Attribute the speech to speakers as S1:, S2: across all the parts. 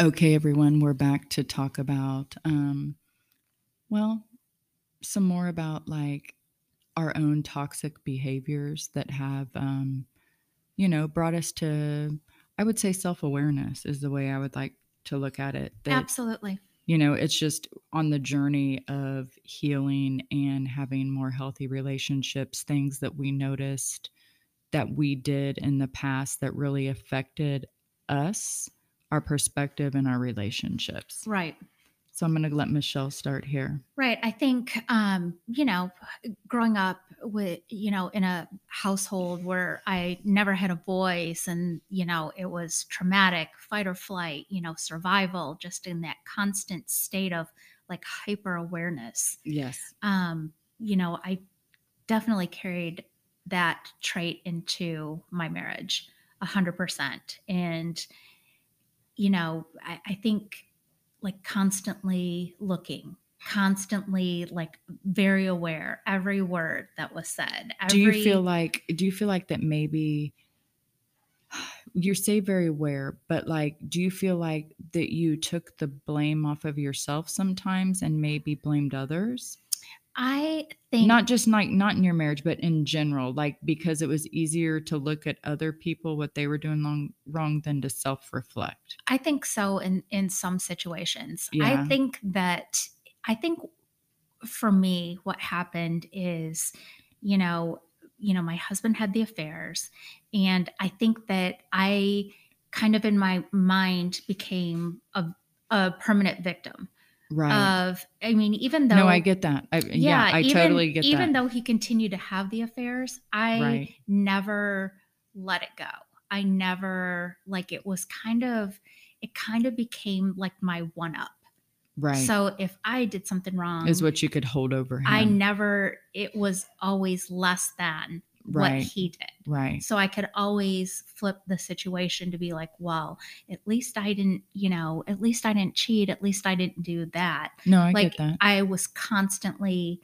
S1: Okay, everyone, we're back to talk about, um, well, some more about like our own toxic behaviors that have, um, you know, brought us to, I would say, self awareness is the way I would like to look at it.
S2: Absolutely.
S1: You know, it's just on the journey of healing and having more healthy relationships, things that we noticed that we did in the past that really affected us our perspective and our relationships.
S2: Right.
S1: So I'm going to let Michelle start here.
S2: Right. I think, um, you know, growing up with, you know, in a household where I never had a voice and, you know, it was traumatic, fight or flight, you know, survival, just in that constant state of like hyper awareness.
S1: Yes.
S2: Um, you know, I definitely carried that trait into my marriage a hundred percent. And, you know, I, I think like constantly looking, constantly like very aware every word that was said.
S1: do you feel like do you feel like that maybe you say very aware, but like do you feel like that you took the blame off of yourself sometimes and maybe blamed others?
S2: I think
S1: Not just like not in your marriage, but in general, like because it was easier to look at other people what they were doing long, wrong than to self-reflect.
S2: I think so in in some situations.
S1: Yeah.
S2: I think that I think for me what happened is, you know, you know, my husband had the affairs and I think that I kind of in my mind became a a permanent victim
S1: Right.
S2: of I mean even though
S1: no, I get that. I, yeah, I
S2: even,
S1: totally get
S2: even
S1: that.
S2: Even though he continued to have the affairs, I
S1: Right.
S2: never let it go. I never like it was kind of it kind of became like my one up.
S1: right.
S2: So if I did something wrong,
S1: is what you could hold over him.
S2: I never it was always less than what he did.
S1: right.
S2: So I could always flip the situation to be like, well, at least I didn't, you know, at least I didn't cheat, at least I didn't do that
S1: No, I
S2: like
S1: get that.
S2: I was constantly,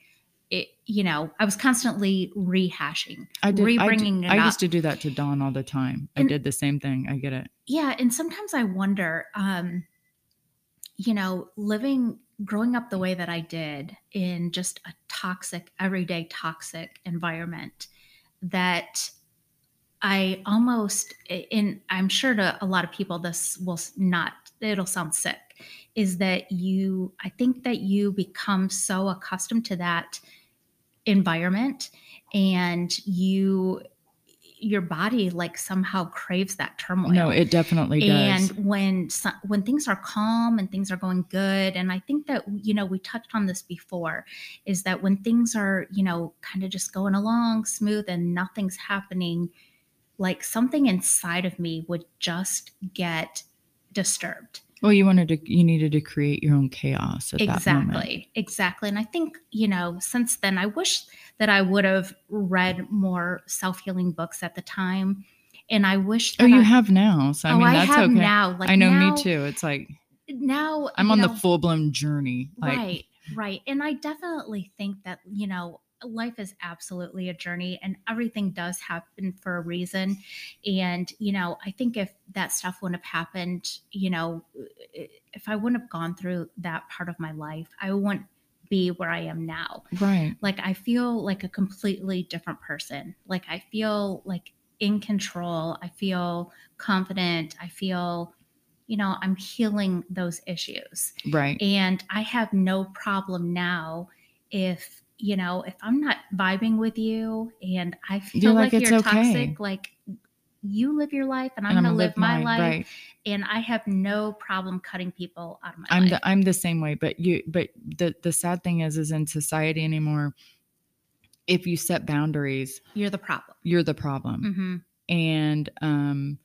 S2: it, you know, I was constantly rehashing.
S1: I did. I, did- I used to do that to Dawn all the time. I did the same thing. I get it.
S2: Yeah, and sometimes I wonder, um, you know, living, growing up the way that I did in just a toxic, everyday toxic environment, that I almost, in I'm sure to a lot of people, this will not, it'll sound sick, is that you, I think that you become so accustomed to that environment and you, your body like somehow craves that turmoil
S1: No, it definitely does.
S2: and when when things are calm and things are going good and i think that you know we touched on this before is that when things are you know kind of just going along smooth and nothing's happening like something inside of me would just get disturbed
S1: well, you wanted to, you needed to create your own chaos at that moment.
S2: exactly exactly and i think you know since then i wish that i would have read more self-healing books at the time and i wish oh, that
S1: Oh, you
S2: I,
S1: have now. So I
S2: oh
S1: mean,
S2: i
S1: that's
S2: have
S1: okay.
S2: now like
S1: I know
S2: now,
S1: me too. It's like
S2: now
S1: I'm on
S2: know,
S1: the full blown journey. Like,
S2: right right and i definitely think that you know life is absolutely a journey and everything does happen for a reason. And you know i think if that stuff wouldn't have happened you know if i wouldn't have gone through that part of my life i wouldn't be where i am now.
S1: Right.
S2: like i feel like a completely different person. Like i feel like in control. I feel confident. I feel you know i'm healing those issues.
S1: Right.
S2: and I have no problem now if, you know, if I'm not vibing with you and I feel
S1: You're
S2: like,
S1: like, "It's
S2: you're
S1: okay."
S2: toxic, like you live your life and I'm,
S1: And
S2: going to live my
S1: mine,
S2: life.
S1: Right.
S2: And I have no problem cutting people out of my
S1: I'm
S2: life.
S1: the I'm the same way. But you but the the sad thing is is in society anymore, if you set boundaries,
S2: you're the problem.
S1: you're the problem.
S2: hmm
S1: and um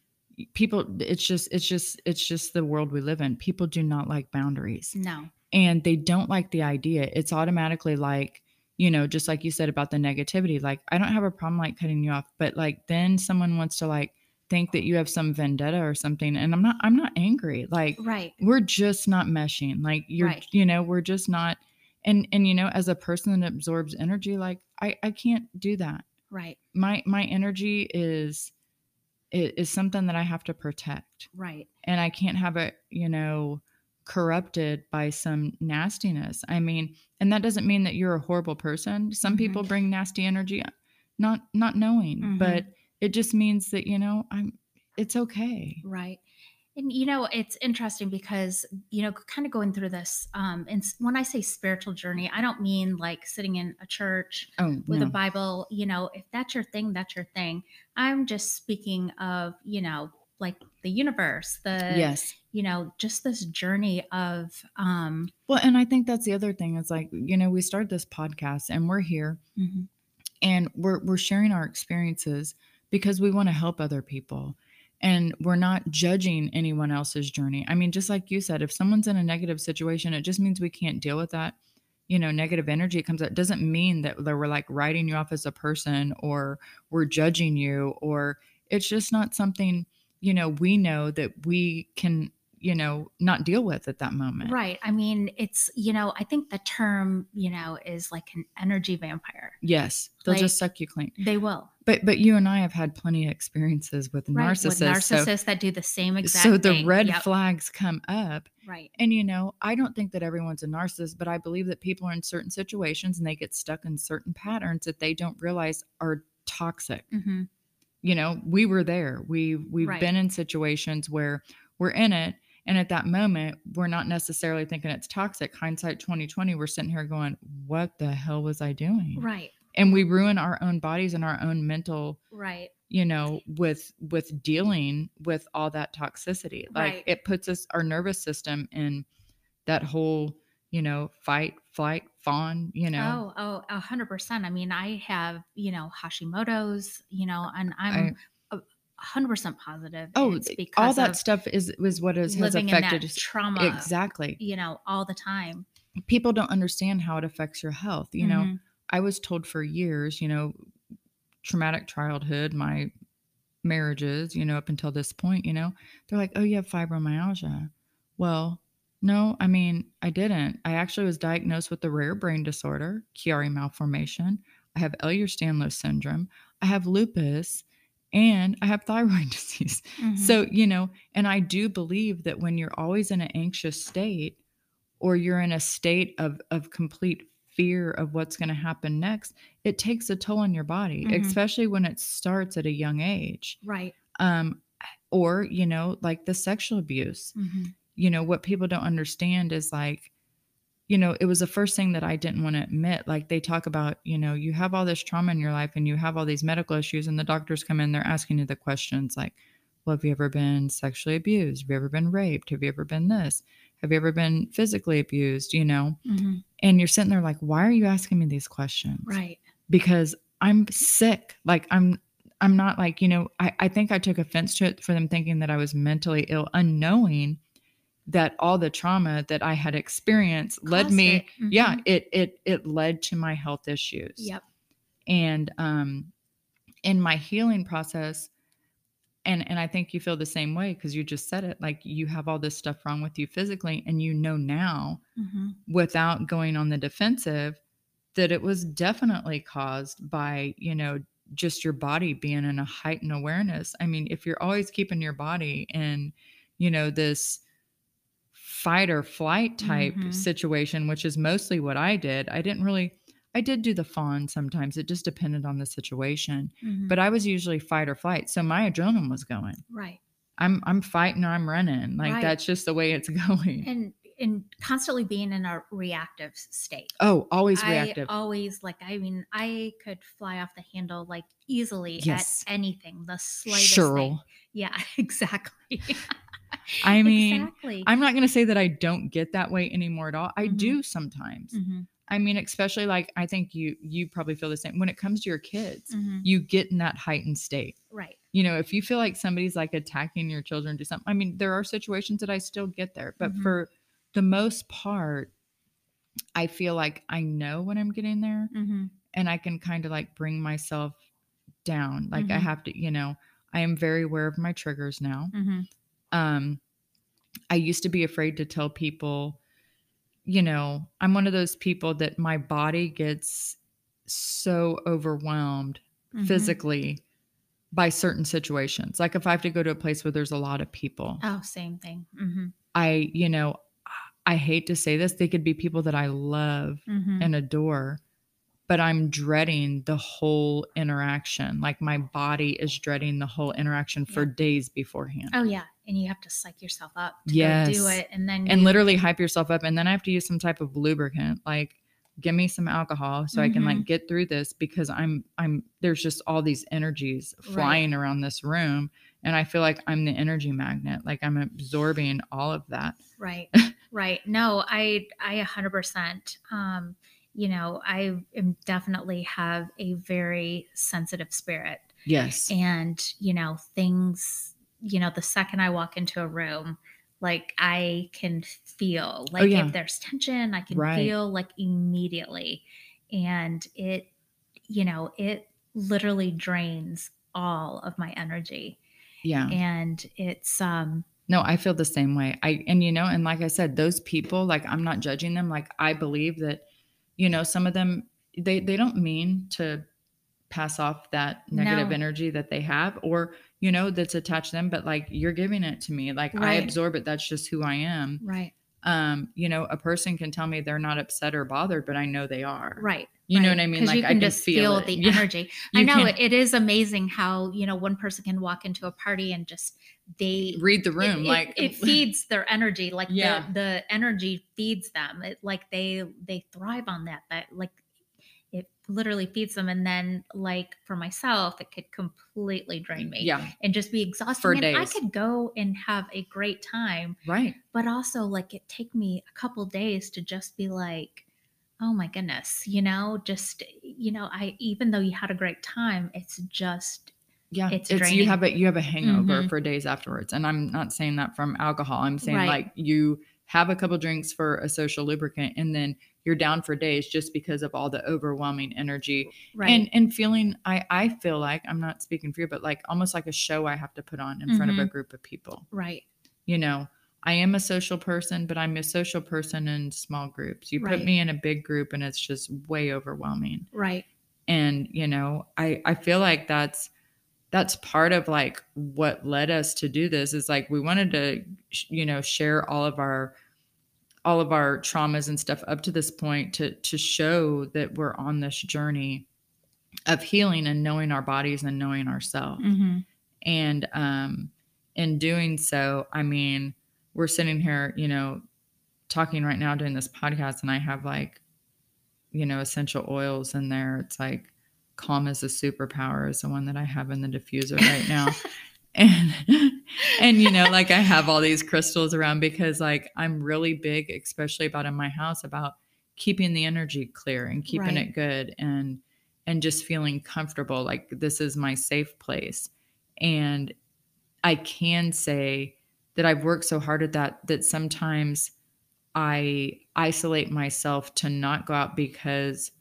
S1: people it's just it's just it's just the world we live in people do not like boundaries
S2: No.
S1: and they don't like the idea it's automatically like you know just like you said about the negativity like i don't have a problem like cutting you off but like then someone wants to like think that you have some vendetta or something and i'm not i'm not angry like
S2: Right.
S1: we're just not meshing like you're
S2: Right.
S1: you know we're just not and and you know as a person that absorbs energy like i i can't do that
S2: right
S1: my my energy is is, is something that i have to protect
S2: right
S1: and i can't have it you know corrupted by some nastiness i mean and that doesn't mean that you're a horrible person some
S2: Mhm.
S1: people bring nasty energy not not knowing
S2: Mhm.
S1: but it just means that you know i'm it's okay
S2: Right. And you know, it's interesting because, you know, kind of going through this, um, and when I say spiritual journey, I don't mean like sitting in a church
S1: oh
S2: with
S1: no.
S2: a Bible, you know, if that's your thing, that's your thing. I'm just speaking of, you know, like the universe, the,
S1: yes.
S2: you know, just this journey of, um,
S1: well and i think that's the other thing is like you know we start this podcast and we're here and we're we're sharing our experiences because we want to help other people and we're not judging anyone else's journey. I mean just like you said if someone's in a negative situation it just means we can't deal with that you know negative energy it comes out doesn't mean that we're like writing you off as a person or we're judging you or it's just not something you know we know that we can you know not deal with at that moment.
S2: right. I mean, it's, you know, I think the term, you know, is like an energy vampire.
S1: Yes, they'll
S2: Like-
S1: just suck you clean.
S2: They will.
S1: But but you and I have had plenty of experiences with
S2: Right.
S1: narcissists.
S2: With
S1: so-
S2: narcissists that do the same exact
S1: so the
S2: thing.
S1: red
S2: Yep.
S1: flags come up
S2: Right.
S1: and you know i don't think that everyone's a narcissist but i believe that people are in certain situations and they get stuck in certain patterns that they don't realize are toxic
S2: hmm
S1: you know we were there we we've
S2: Right.
S1: been in situations where we're in it and at that moment we're not necessarily thinking it's toxic hindsight 2020 we're sitting here going what the hell was i doing
S2: Right.
S1: and we ruin our own bodies and our own mental
S2: Right.
S1: you know with with dealing with all that toxicity like
S2: Right.
S1: it puts us our nervous system in that whole you know fight flight fawn you know
S2: Oh, oh, a hundred percent. I mean, I have, you know, Hashimoto's, you know, and I'm a hundred percent positive.
S1: oh
S2: it's because
S1: all that stuff is is what is, has affected
S2: that trauma,
S1: exactly
S2: you know, all the time.
S1: people don't understand how it affects your health you know
S2: Mhm.
S1: i was told for years you know traumatic childhood my marriages you know up until this point you know they're like oh you have fibromyalgia well no i mean i didn't i actually was diagnosed with a rare brain disorder chiari malformation i have ehlers-danlos syndrome i have lupus and i have thyroid disease
S2: Mhm.
S1: so, you know, and I do believe that when you're always in an anxious state or you're in a state of of complete fear of what's going to happen next, it takes a toll on your body,
S2: Mhm.
S1: especially when it starts at a young age.
S2: right.
S1: Um or, you know, like the sexual abuse.
S2: Mhm.
S1: You know, what people don't understand is like you know, it was the first thing that I didn't want to admit. Like they talk about, you know, you have all this trauma in your life and you have all these medical issues, and the doctors come in, they're asking you the questions like, well, have you ever been sexually abused? Have you ever been raped? Have you ever been this? Have you ever been physically abused? You know,
S2: Mhm.
S1: and you're sitting there like, why are you asking me these questions?
S2: Right.
S1: Because I'm sick. Like I'm I'm not like, you know, I, I think I took offense to it for them thinking that I was mentally ill, unknowing that all the trauma that I had experienced led me
S2: it.
S1: yeah it it it led to my health issues
S2: Yep.
S1: and um in my healing process and and i think you feel the same way because you just said it like you have all this stuff wrong with you physically and you know now
S2: Mhm.
S1: without going on the defensive that it was definitely caused by you know just your body being in a heightened awareness i mean if you're always keeping your body in you know this fight or flight type
S2: Mhm.
S1: situation which is mostly what i did i didn't really i did do the fawn sometimes it just depended on the situation
S2: Mhm.
S1: but i was usually fight or flight so my adrenaline was going
S2: right.
S1: i'm i'm fighting or i'm running like
S2: Right.
S1: that's just the way it's going
S2: And and constantly being in a reactive state.
S1: oh always
S2: I
S1: reactive
S2: always like I mean I could fly off the handle like easily
S1: Yes.
S2: at anything, the slightest
S1: Cheryl.
S2: thing. Yeah, exactly.
S1: I mean,
S2: exactly.
S1: I'm not going to say that I don't get that way anymore at all. I
S2: Mhm.
S1: do sometimes.
S2: Mhm,
S1: I mean, especially like I think you you probably feel the same when it comes to your kids.
S2: mhm.
S1: You get in that heightened state.
S2: Right.
S1: You know, if you feel like somebody's like attacking your children do something. I mean, there are situations that I still get there, but
S2: Mhm.
S1: for the most part I feel like I know when I'm getting there
S2: hmm
S1: and I can kind of like bring myself down. Like I
S2: Mhm.
S1: have to, you know, I am very aware of my triggers now
S2: hmm
S1: um i used to be afraid to tell people you know, I'm one of those people that my body gets so overwhelmed
S2: Mhm.
S1: physically by certain situations. Like if I have to go to a place where there's a lot of people,
S2: Oh, same thing. hmm
S1: I, you know, I hate to say this, they could be people that I love
S2: hmm
S1: and adore, but I'm dreading the whole interaction. Like my body is dreading the whole interaction for days beforehand.
S2: Oh yeah, and you have to psych yourself up to
S1: Yes.
S2: do it, and then
S1: And
S2: you-
S1: literally hype yourself up. And then I have to use some type of lubricant. Like give me some alcohol so I can like
S2: Mhm.
S1: get through this because I'm I'm there's just all these energies flying around this room. And I feel like I'm the energy magnet. Like I'm absorbing all of that.
S2: Right. right. No, i i hundred percent. Um, you know, I am definitely have a very sensitive spirit.
S1: Yes.
S2: And, you know, things, you know, the second I walk into a room, like I can feel like
S1: Oh, yeah.
S2: if there's tension, I can
S1: Right.
S2: feel like immediately. And it, you know, it literally drains all of my energy.
S1: yeah.
S2: And it's um
S1: No, I feel the same way. I and you know, and like I said, those people, like I'm not judging them. Like I believe that, you know, some of them they they don't mean to pass off that negative
S2: No.
S1: energy that they have or you know that's attached to them but like you're giving it to me like i absorb it that's just who i am
S2: right.
S1: um you know a person can tell me they're not upset or bothered but i know they are
S2: Right.
S1: you know what i mean like
S2: you
S1: i
S2: can
S1: can
S2: just feel,
S1: it.
S2: the energy. I know it, it is amazing how, you know, one person can walk into a party and just they
S1: read the room
S2: it,
S1: like
S2: it feeds their energy. Like
S1: Yeah.
S2: the, the energy feeds them. It like they they thrive on that. That like it literally feeds them. And then like for myself, it could completely drain me
S1: yeah
S2: and just be exhausting.
S1: For
S2: and I could go and have a great time
S1: right
S2: but also like it take me a couple days to just be like oh my goodness you know just you know i even though you had a great time it's just
S1: Yeah,
S2: It's
S1: it's, you have a you have a hangover
S2: Mhm.
S1: for days afterwards, and I'm not saying that from alcohol. I'm saying
S2: Right.
S1: like you have a couple drinks for a social lubricant, and then you're down for days just because of all the overwhelming energy
S2: right
S1: and and feeling. I I feel like I'm not speaking for you, but like almost like a show I have to put on in front of a
S2: Mm-hmm.
S1: group of people.
S2: right
S1: You know, I am a social person, but I'm a social person in small groups. You put me in a big group, and it's just way overwhelming
S2: right
S1: and you know i i feel like that's that's part of like what led us to do this is like we wanted to sh- you know share all of our all of our traumas and stuff up to this point to to show that we're on this journey of healing and knowing our bodies and knowing ourselves.
S2: Mm-hmm.
S1: and um in doing so i mean we're sitting here you know talking right now doing this podcast and i have like you know essential oils in there. It's like calm as a superpower is the one that i have in the diffuser right now and and you know like i have all these crystals around because like i'm really big especially about in my house about keeping the energy clear and keeping
S2: Right.
S1: it good and and just feeling comfortable like this is my safe place and i can say that i've worked so hard at that that sometimes i isolate myself to not go out because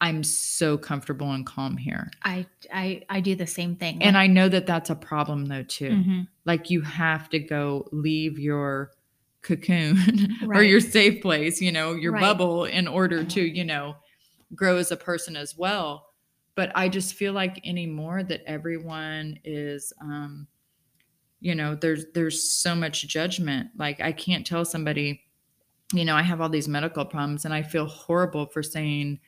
S1: i'm so comfortable and calm here.
S2: I, I i do the same thing.
S1: And i know that that's a problem though too.
S2: Mhm.
S1: like you have to go leave your cocoon or your safe place you know your
S2: Right.
S1: bubble in order to you know grow as a person as well. But i just feel like anymore that everyone is um you know there's there's so much judgment. Like i can't tell somebody you know i have all these medical problems and i feel horrible for saying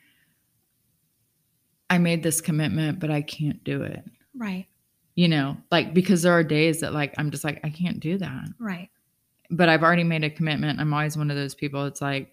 S1: i made this commitment but i can't do it.
S2: Right.
S1: You know like because there are days that like i'm just like i can't do that.
S2: Right.
S1: But i've already made a commitment. I'm always one of those people it's like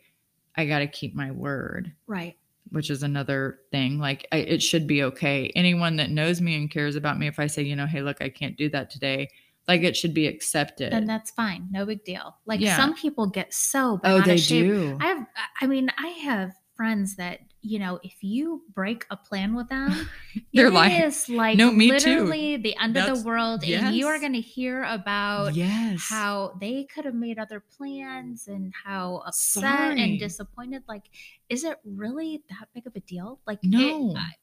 S1: i got to keep my word.
S2: Right.
S1: Which is another thing like I, it should be okay. Anyone that knows me and cares about me if i say you know hey look i can't do that today like it should be accepted.
S2: Then that's fine. No big deal. Like
S1: Yeah.
S2: some people get so
S1: oh,
S2: bent oh
S1: they
S2: shape.
S1: do.
S2: I have, I mean, I have friends that you know, if you break a plan with them,
S1: They're
S2: it
S1: like,
S2: is like
S1: "No, me too."
S2: literally the end of the world, and you are going to hear about
S1: yes
S2: how they could have made other plans and how upset
S1: Sorry.
S2: and disappointed. Like, is it really that big of a deal? Like, it-
S1: No.
S2: I-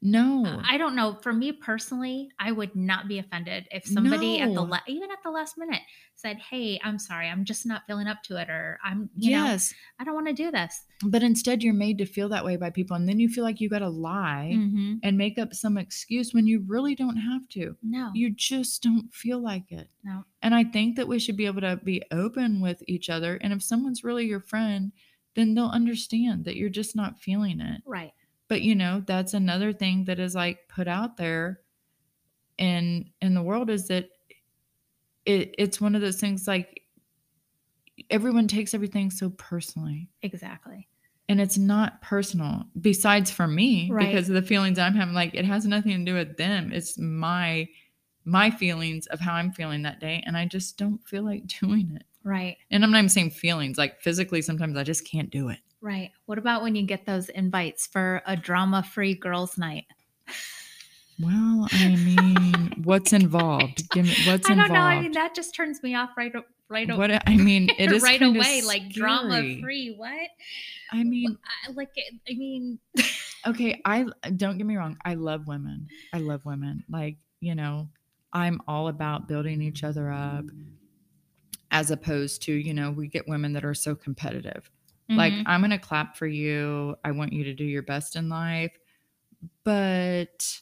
S1: No.
S2: I don't know. For me personally, I would not be offended if somebody at the
S1: No.
S2: la- even at the last minute said, "Hey, I'm sorry, I'm just not feeling up to it," or "I'm, you know,
S1: yes.
S2: I don't want to do this."
S1: But instead, you're made to feel that way by people. And then you feel like you got to lie
S2: Mm-hmm.
S1: and make up some excuse when you really don't have to.
S2: No,
S1: You just don't feel like it.
S2: no,
S1: And I think that we should be able to be open with each other. And if someone's really your friend, then they'll understand that you're just not feeling it.
S2: right,
S1: But you know, that's another thing that is like put out there in in the world is that it it's one of those things like everyone takes everything so personally.
S2: exactly.
S1: And it's not personal, besides for me,
S2: Right.
S1: because of the feelings I'm having. Like it has nothing to do with them. It's my my feelings of how I'm feeling that day. And I just don't feel like doing it.
S2: Right,
S1: And I'm not even saying feelings, like physically, sometimes I just can't do it.
S2: Right. What about when you get those invites for a drama-free girls' night?
S1: Well, I mean, what's involved? Give me what's
S2: I don't
S1: involved.
S2: know. I mean, that just turns me off right, right, o-
S1: what I mean, it is
S2: right away. Like drama-free. What?
S1: I mean,
S2: I, like, I mean,
S1: okay, I don't get me wrong. I love women. I love women. Like, you know, I'm all about building each other up as opposed to, you know, we get women that are so competitive. Like,
S2: mhm,
S1: I'm going to clap for you. I want you to do your best in life. But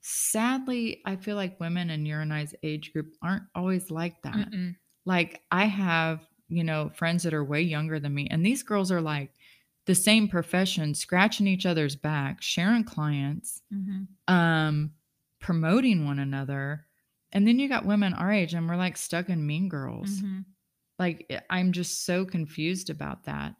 S1: sadly, I feel like women in your and I's age group aren't always like that.
S2: mm-mm.
S1: Like, I have, you know, friends that are way younger than me, and these girls are like the same profession, scratching each other's back, sharing clients,
S2: Mhm.
S1: um, promoting one another. And then you got women our age, and we're like stuck in mean girls
S2: Mhm.
S1: like i'm just so confused about that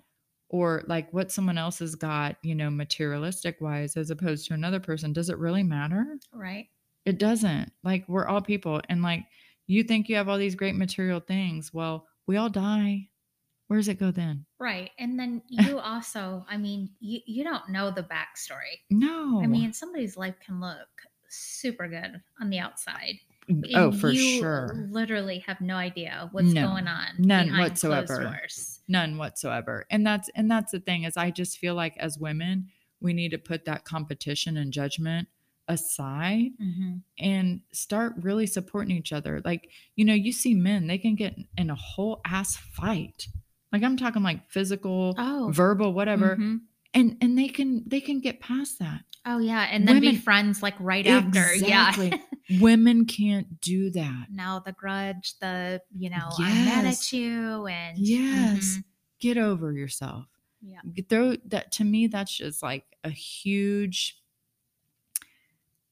S1: or like what someone else has got you know materialistic wise as opposed to another person does it really matter
S2: Right.
S1: it doesn't like we're all people and like you think you have all these great material things well we all die where does it go then
S2: Right. And then you also, I mean, you, you don't know the backstory.
S1: no
S2: I mean, somebody's life can look super good on the outside.
S1: Mm, oh
S2: and
S1: for
S2: you
S1: sure
S2: literally have no idea what's
S1: No,
S2: going on.
S1: none whatsoever.
S2: doors.
S1: None whatsoever and that's and that's the thing is i just feel like as women we need to put that competition and judgment aside
S2: Mhm.
S1: and start really supporting each other. Like, you know, you see men, they can get in a whole ass fight. Like I'm talking like physical,
S2: Oh.
S1: verbal, whatever.
S2: mhm.
S1: And and they can they can get past that.
S2: Oh yeah, and then be friends like right after.
S1: Exactly.
S2: Yeah.
S1: Women can't do that.
S2: now the grudge, the you know, I'm mad at you, and
S1: Yes.
S2: Mhm.
S1: Get over yourself.
S2: yeah,
S1: Throw that to me, that's just like a huge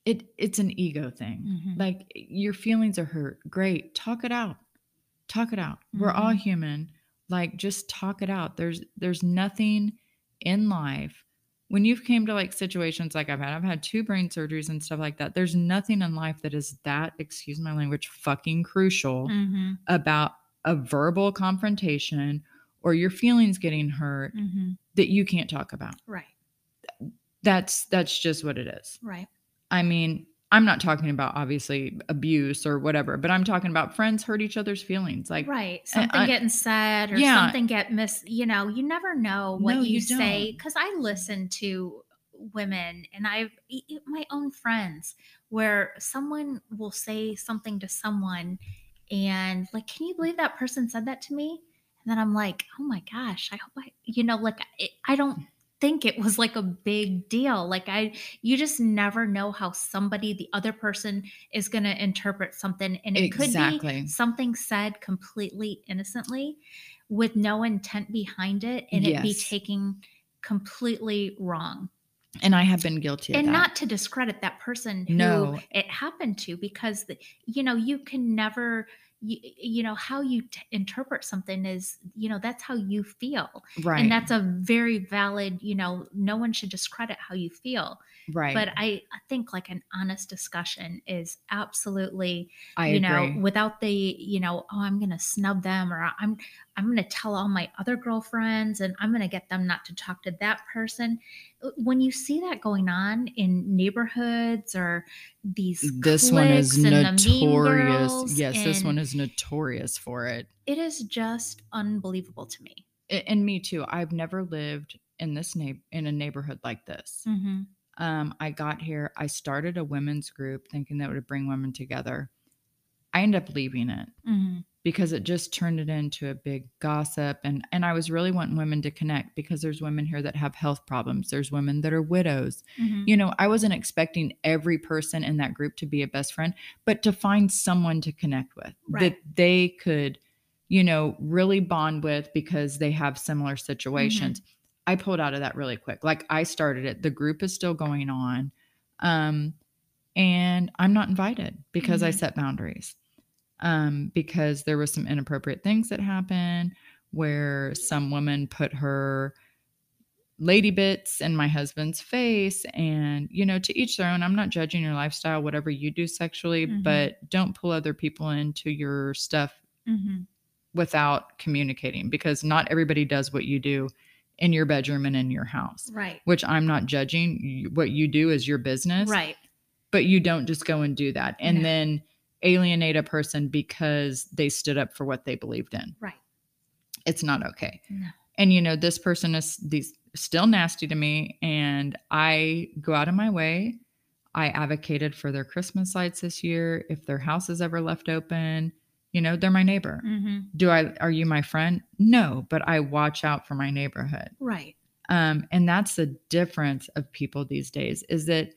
S1: it it's an ego thing.
S2: Mhm.
S1: Like your feelings are hurt. Great. Talk it out. Talk it out. We're all
S2: Mhm.
S1: human. Like just talk it out. There's there's nothing in life. When you've came to like situations like I've had, I've had two brain surgeries and stuff like that. There's nothing in life that is that, excuse my language, fucking crucial
S2: Mhm.
S1: about a verbal confrontation or your feelings getting hurt
S2: Mhm.
S1: that you can't talk about.
S2: right,
S1: That's that's just what it is.
S2: right,
S1: I mean, I'm not talking about obviously abuse or whatever, but I'm talking about friends hurt each other's feelings. Like,
S2: right. Something
S1: I-
S2: getting said or
S1: Yeah.
S2: something get mis. You know, you never know what
S1: No,
S2: you,
S1: you
S2: say because I listen to women and I've my own friends where someone will say something to someone and like, can you believe that person said that to me? And then I'm like, oh my gosh, I hope I, you know, like I, I don't think it was like a big deal. Like I, you just never know how somebody, the other person, is going to interpret something, and it could be something said completely innocently, with no intent behind it, and it be taken completely wrong.
S1: and I have been guilty of
S2: And
S1: that.
S2: not to discredit that person who
S1: No.
S2: it happened to, because the, you know you can never. You, you know how you t- interpret something is you know that's how you feel
S1: right.
S2: and that's a very valid you know no one should discredit how you feel
S1: right.
S2: but I, I think like an honest discussion is absolutely
S1: I
S2: you
S1: agree.
S2: know without the you know oh i'm gonna snub them or i'm i'm gonna tell all my other girlfriends and i'm gonna get them not to talk to that person Uh, when you see that going on in neighborhoods or these
S1: this one is
S2: cliques and the Mean
S1: notorious. Yes, this one is notorious for it.
S2: it is just unbelievable to me
S1: A- And me too. I've never lived in this neigh- in a neighborhood like this.
S2: mm-hmm.
S1: Um, I got here, I started a women's group thinking that would bring women together. I ended up leaving it
S2: hmm
S1: because it just turned it into a big gossip and and I was really wanting women to connect because there's women here that have health problems. There's women that are widows.
S2: hmm
S1: You know, I wasn't expecting every person in that group to be a best friend, but to find someone to connect with
S2: Right.
S1: that they could, you know, really bond with because they have similar situations. I pulled out of that really quick. Like I started it. The group is still going on. Um and I'm not invited because I
S2: Mhm.
S1: set boundaries. Um because there was some inappropriate things that happened where some woman put her lady bits in my husband's face and you know to each their own i'm not judging your lifestyle whatever you do sexually
S2: Mhm.
S1: but don't pull other people into your stuff
S2: hmm
S1: without communicating because not everybody does what you do in your bedroom and in your house
S2: Right.
S1: which i'm not judging what you do is your business
S2: Right.
S1: but you don't just go and do that and
S2: No.
S1: then alienate a person because they stood up for what they believed in.
S2: Right.
S1: it's not okay.
S2: No.
S1: and you know this person is these still nasty to me and i go out of my way. I advocated for their christmas lights this year. If their house is ever left open you know they're my neighbor.
S2: Hmm
S1: do i are you my friend? No but i watch out for my neighborhood.
S2: Right.
S1: um, and that's the difference of people these days is that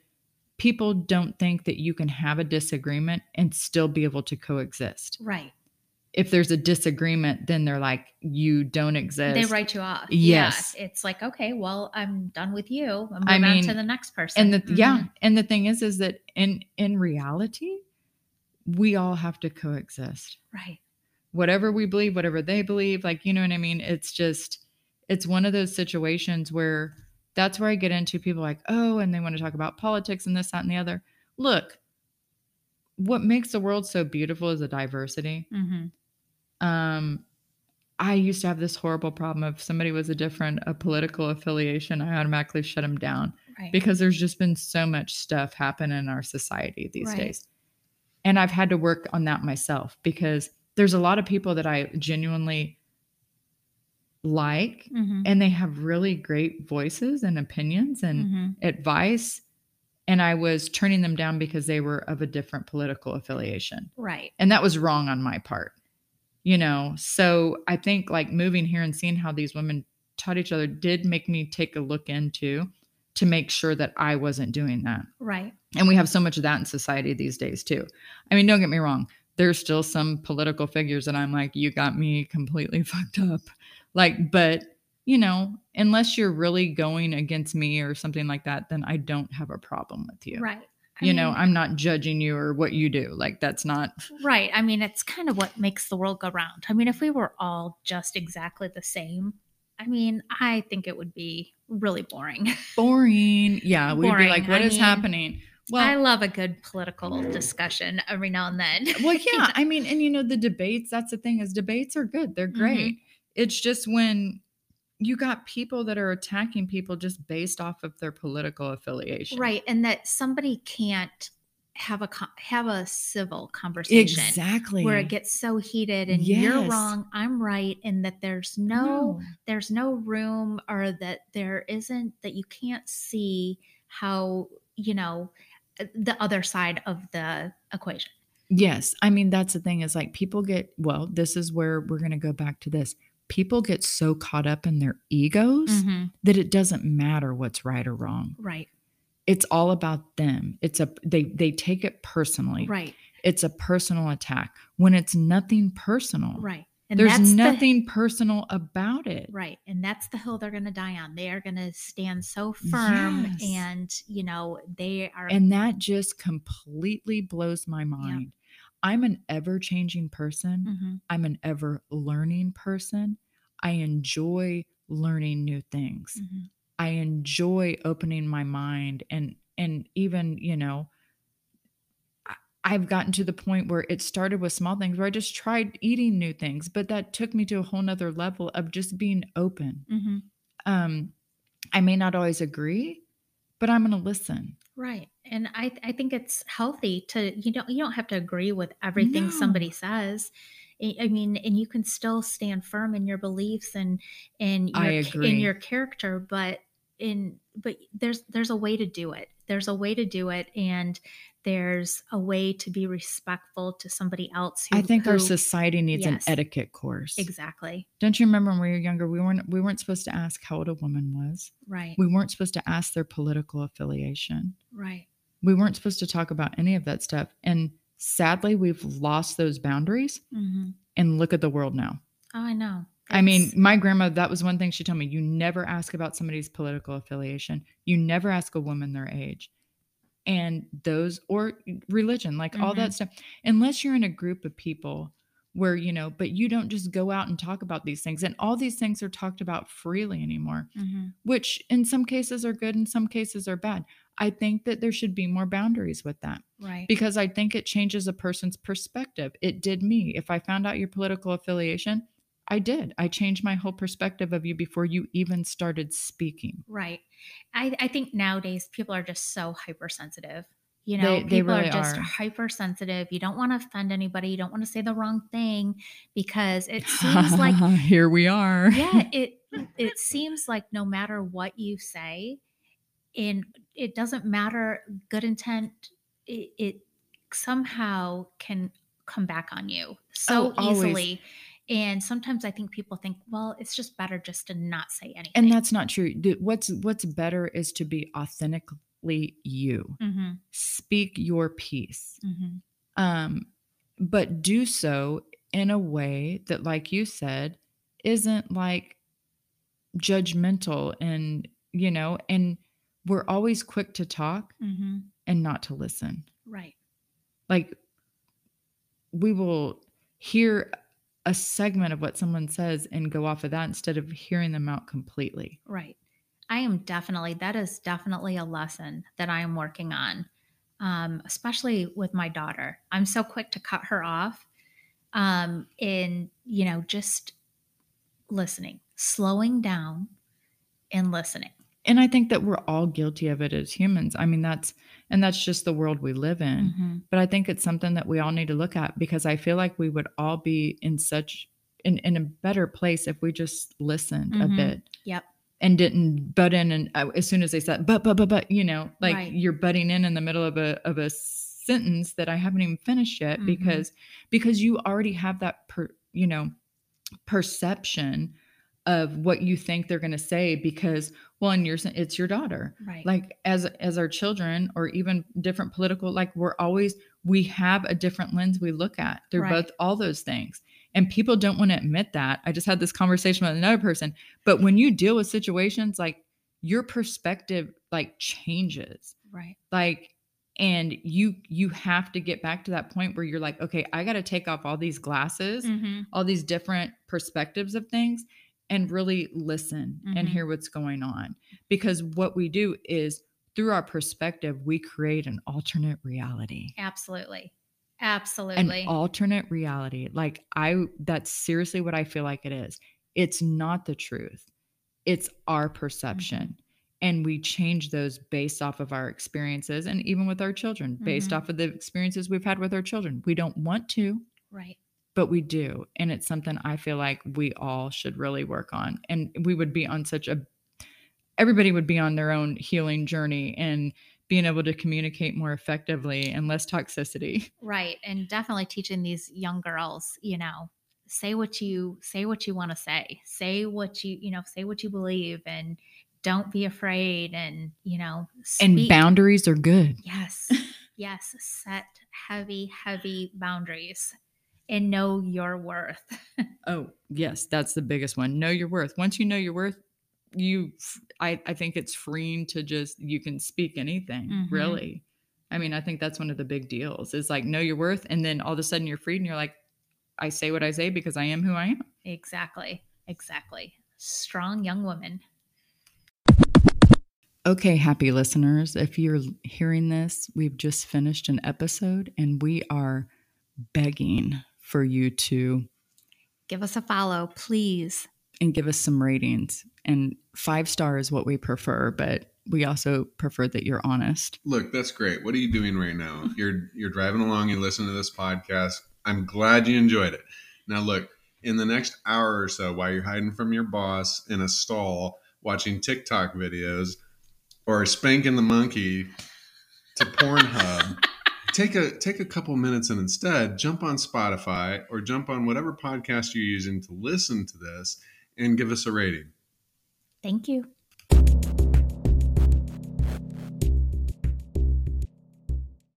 S1: people don't think that you can have a disagreement and still be able to coexist
S2: Right.
S1: if there's a disagreement then they're like you don't exist
S2: They write you off.
S1: Yes.
S2: Yeah. It's like, okay, well, I'm done with you. I'm
S1: I
S2: moving on
S1: mean,
S2: to the next person.
S1: and the yeah
S2: Mhm.
S1: and the thing is is that in in reality we all have to coexist
S2: Right.
S1: whatever we believe whatever they believe like you know what i mean it's just it's one of those situations where that's where i get into people like oh and they want to talk about politics and this that and the other look what makes the world so beautiful is the diversity
S2: hmm
S1: um i used to have this horrible problem if somebody was a different a political affiliation i automatically shut them down
S2: Right.
S1: because there's just been so much stuff happen in our society these
S2: Right.
S1: days. And I've had to work on that myself because there's a lot of people that I genuinely like
S2: hmm
S1: and they have really great voices and opinions and
S2: hmm
S1: advice and I was turning them down because they were of a different political affiliation.
S2: Right.
S1: And that was wrong on my part. You know, so I think like moving here and seeing how these women taught each other did make me take a look into to make sure that I wasn't doing that.
S2: Right.
S1: And we have so much of that in society these days too. I mean, don't get me wrong. There's still some political figures that I'm like, you got me completely fucked up. Like, but you know, unless you're really going against me or something like that, then I don't have a problem with you.
S2: Right. I
S1: You know,
S2: mean,
S1: I'm not judging you or what you do. Like, that's not
S2: right. I mean, it's kind of what makes the world go round. I mean, if we were all just exactly the same, I mean, I think it would be really boring.
S1: boring. Yeah, we'd
S2: Boring.
S1: be like, what
S2: I
S1: is
S2: mean,
S1: happening? Well,
S2: I love a good political discussion every now and then.
S1: well yeah i mean and you know the debates that's the thing is debates are good they're mm-hmm. great it's just when you got people that are attacking people just based off of their political affiliation.
S2: Right. And that somebody can't have a have a civil conversation
S1: exactly.
S2: where it gets so heated and you're wrong, I'm right, and that there's no there's no room or that there isn't that you can't see how you know the other side of the equation.
S1: Yes i mean that's the thing is like people get well this is where we're going to go back to this people get so caught up in their egos
S2: Mm-hmm.
S1: that it doesn't matter what's right or wrong.
S2: Right.
S1: It's all about them. It's a they they take it personally.
S2: Right.
S1: It's a personal attack when it's nothing personal.
S2: Right. And
S1: there's
S2: that's the-
S1: nothing personal about it.
S2: Right. And that's the hill they're going to die on. They are going to stand so firm
S1: Yes.
S2: and you know they are
S1: and that just completely blows my mind i'm an ever changing person
S2: Mhm.
S1: i'm an ever learning person i enjoy learning new things
S2: Mhm.
S1: i enjoy opening my mind and and even you know I've gotten to the point where it started with small things where I just tried eating new things, but that took me to a whole nother level of just being open.
S2: Mhm.
S1: Um, I may not always agree, but I'm going to listen.
S2: Right. And I I think it's healthy to you don't you don't have to agree with everything
S1: No.
S2: somebody says. I I mean, and you can still stand firm in your beliefs and and your
S1: I
S2: ca-
S1: agree.
S2: in your character, but in but there's there's a way to do it there's a way to do it and there's a way to be respectful to somebody else
S1: who, I think
S2: who,
S1: our society needs yes, an etiquette course.
S2: Exactly.
S1: Don't you remember when we were younger we weren't we weren't supposed to ask how old a woman was.
S2: Right.
S1: We weren't supposed to ask their political affiliation.
S2: Right.
S1: We weren't supposed to talk about any of that stuff and sadly we've lost those boundaries. Mm-hmm. And look at the world now.
S2: Oh, I know.
S1: I mean, my grandma, that was one thing she told me. You never ask about somebody's political affiliation. You never ask a woman their age and those or religion like mm-hmm. all that mm-hmm. stuff unless you're in a group of people where you know but you don't just go out and talk about these things and all these things are talked about freely anymore mm-hmm. which in some cases are good in some cases are bad i think that there should be more boundaries with that
S2: right
S1: because i think it changes a person's perspective it did me if i found out your political affiliation I did. I changed my whole perspective of you before you even started speaking.
S2: Right. I, I think nowadays people are just so hypersensitive. You know, they, they really are just are. hypersensitive. You don't want to offend anybody. You don't want to say the wrong thing because it seems like
S1: here we are.
S2: yeah, it it seems like no matter what you say, and it doesn't matter good intent, it, it somehow can come back on you so oh, easily. Always and sometimes I think people think, well, it's just better just to not say anything.
S1: And that's not true. What's what's better is to be authentically you. Mm-hmm. Speak your piece. Mm-hmm. Um, but do so in a way that, like you said, isn't like judgmental and you know, and we're always quick to talk mm-hmm. and not to listen.
S2: Right.
S1: Like we will hear a segment of what someone says and go off of that instead of hearing them out completely.
S2: Right. I am definitely, that is definitely a lesson that I am working on, um, especially with my daughter. I'm so quick to cut her off um, in, you know, just listening, slowing down and listening
S1: and i think that we're all guilty of it as humans i mean that's and that's just the world we live in mm-hmm. but i think it's something that we all need to look at because i feel like we would all be in such in, in a better place if we just listened mm-hmm. a bit
S2: yep
S1: and didn't butt in and uh, as soon as they said but but but but you know like right. you're butting in in the middle of a of a sentence that i haven't even finished yet mm-hmm. because because you already have that per you know perception of what you think they're going to say because well in your it's your daughter.
S2: Right.
S1: Like as as our children or even different political like we're always we have a different lens we look at. They're right. both all those things. And people don't want to admit that. I just had this conversation with another person. But when you deal with situations like your perspective like changes.
S2: Right.
S1: Like and you you have to get back to that point where you're like okay i got to take off all these glasses mm-hmm. all these different perspectives of things and really listen mm-hmm. and hear what's going on. Because what we do is through our perspective, we create an alternate reality.
S2: Absolutely. Absolutely.
S1: An alternate reality. Like, I, that's seriously what I feel like it is. It's not the truth, it's our perception. Mm-hmm. And we change those based off of our experiences and even with our children, based mm-hmm. off of the experiences we've had with our children. We don't want to.
S2: Right
S1: but we do and it's something i feel like we all should really work on and we would be on such a everybody would be on their own healing journey and being able to communicate more effectively and less toxicity.
S2: Right and definitely teaching these young girls you know say what you say what you want to say say what you you know say what you believe and don't be afraid and you know
S1: speak. and boundaries are good.
S2: Yes yes set heavy heavy boundaries and know your worth.
S1: oh, yes, that's the biggest one. Know your worth. Once you know your worth, you I, I think it's freeing to just you can speak anything, mm-hmm. really. I mean, I think that's one of the big deals is like know your worth and then all of a sudden you're freed and you're like, I say what I say because I am who I am.
S2: Exactly. Exactly. Strong young woman.
S1: Okay, happy listeners. If you're hearing this, we've just finished an episode and we are begging for you to
S2: give us a follow, please.
S1: And give us some ratings. And five stars what we prefer, but we also prefer that you're honest.
S3: Look, that's great. What are you doing right now? You're you're driving along, you listen to this podcast. I'm glad you enjoyed it. Now look, in the next hour or so, while you're hiding from your boss in a stall watching TikTok videos, or spanking the monkey to Pornhub, take a take a couple minutes and instead jump on Spotify or jump on whatever podcast you're using to listen to this and give us a rating.
S2: Thank you.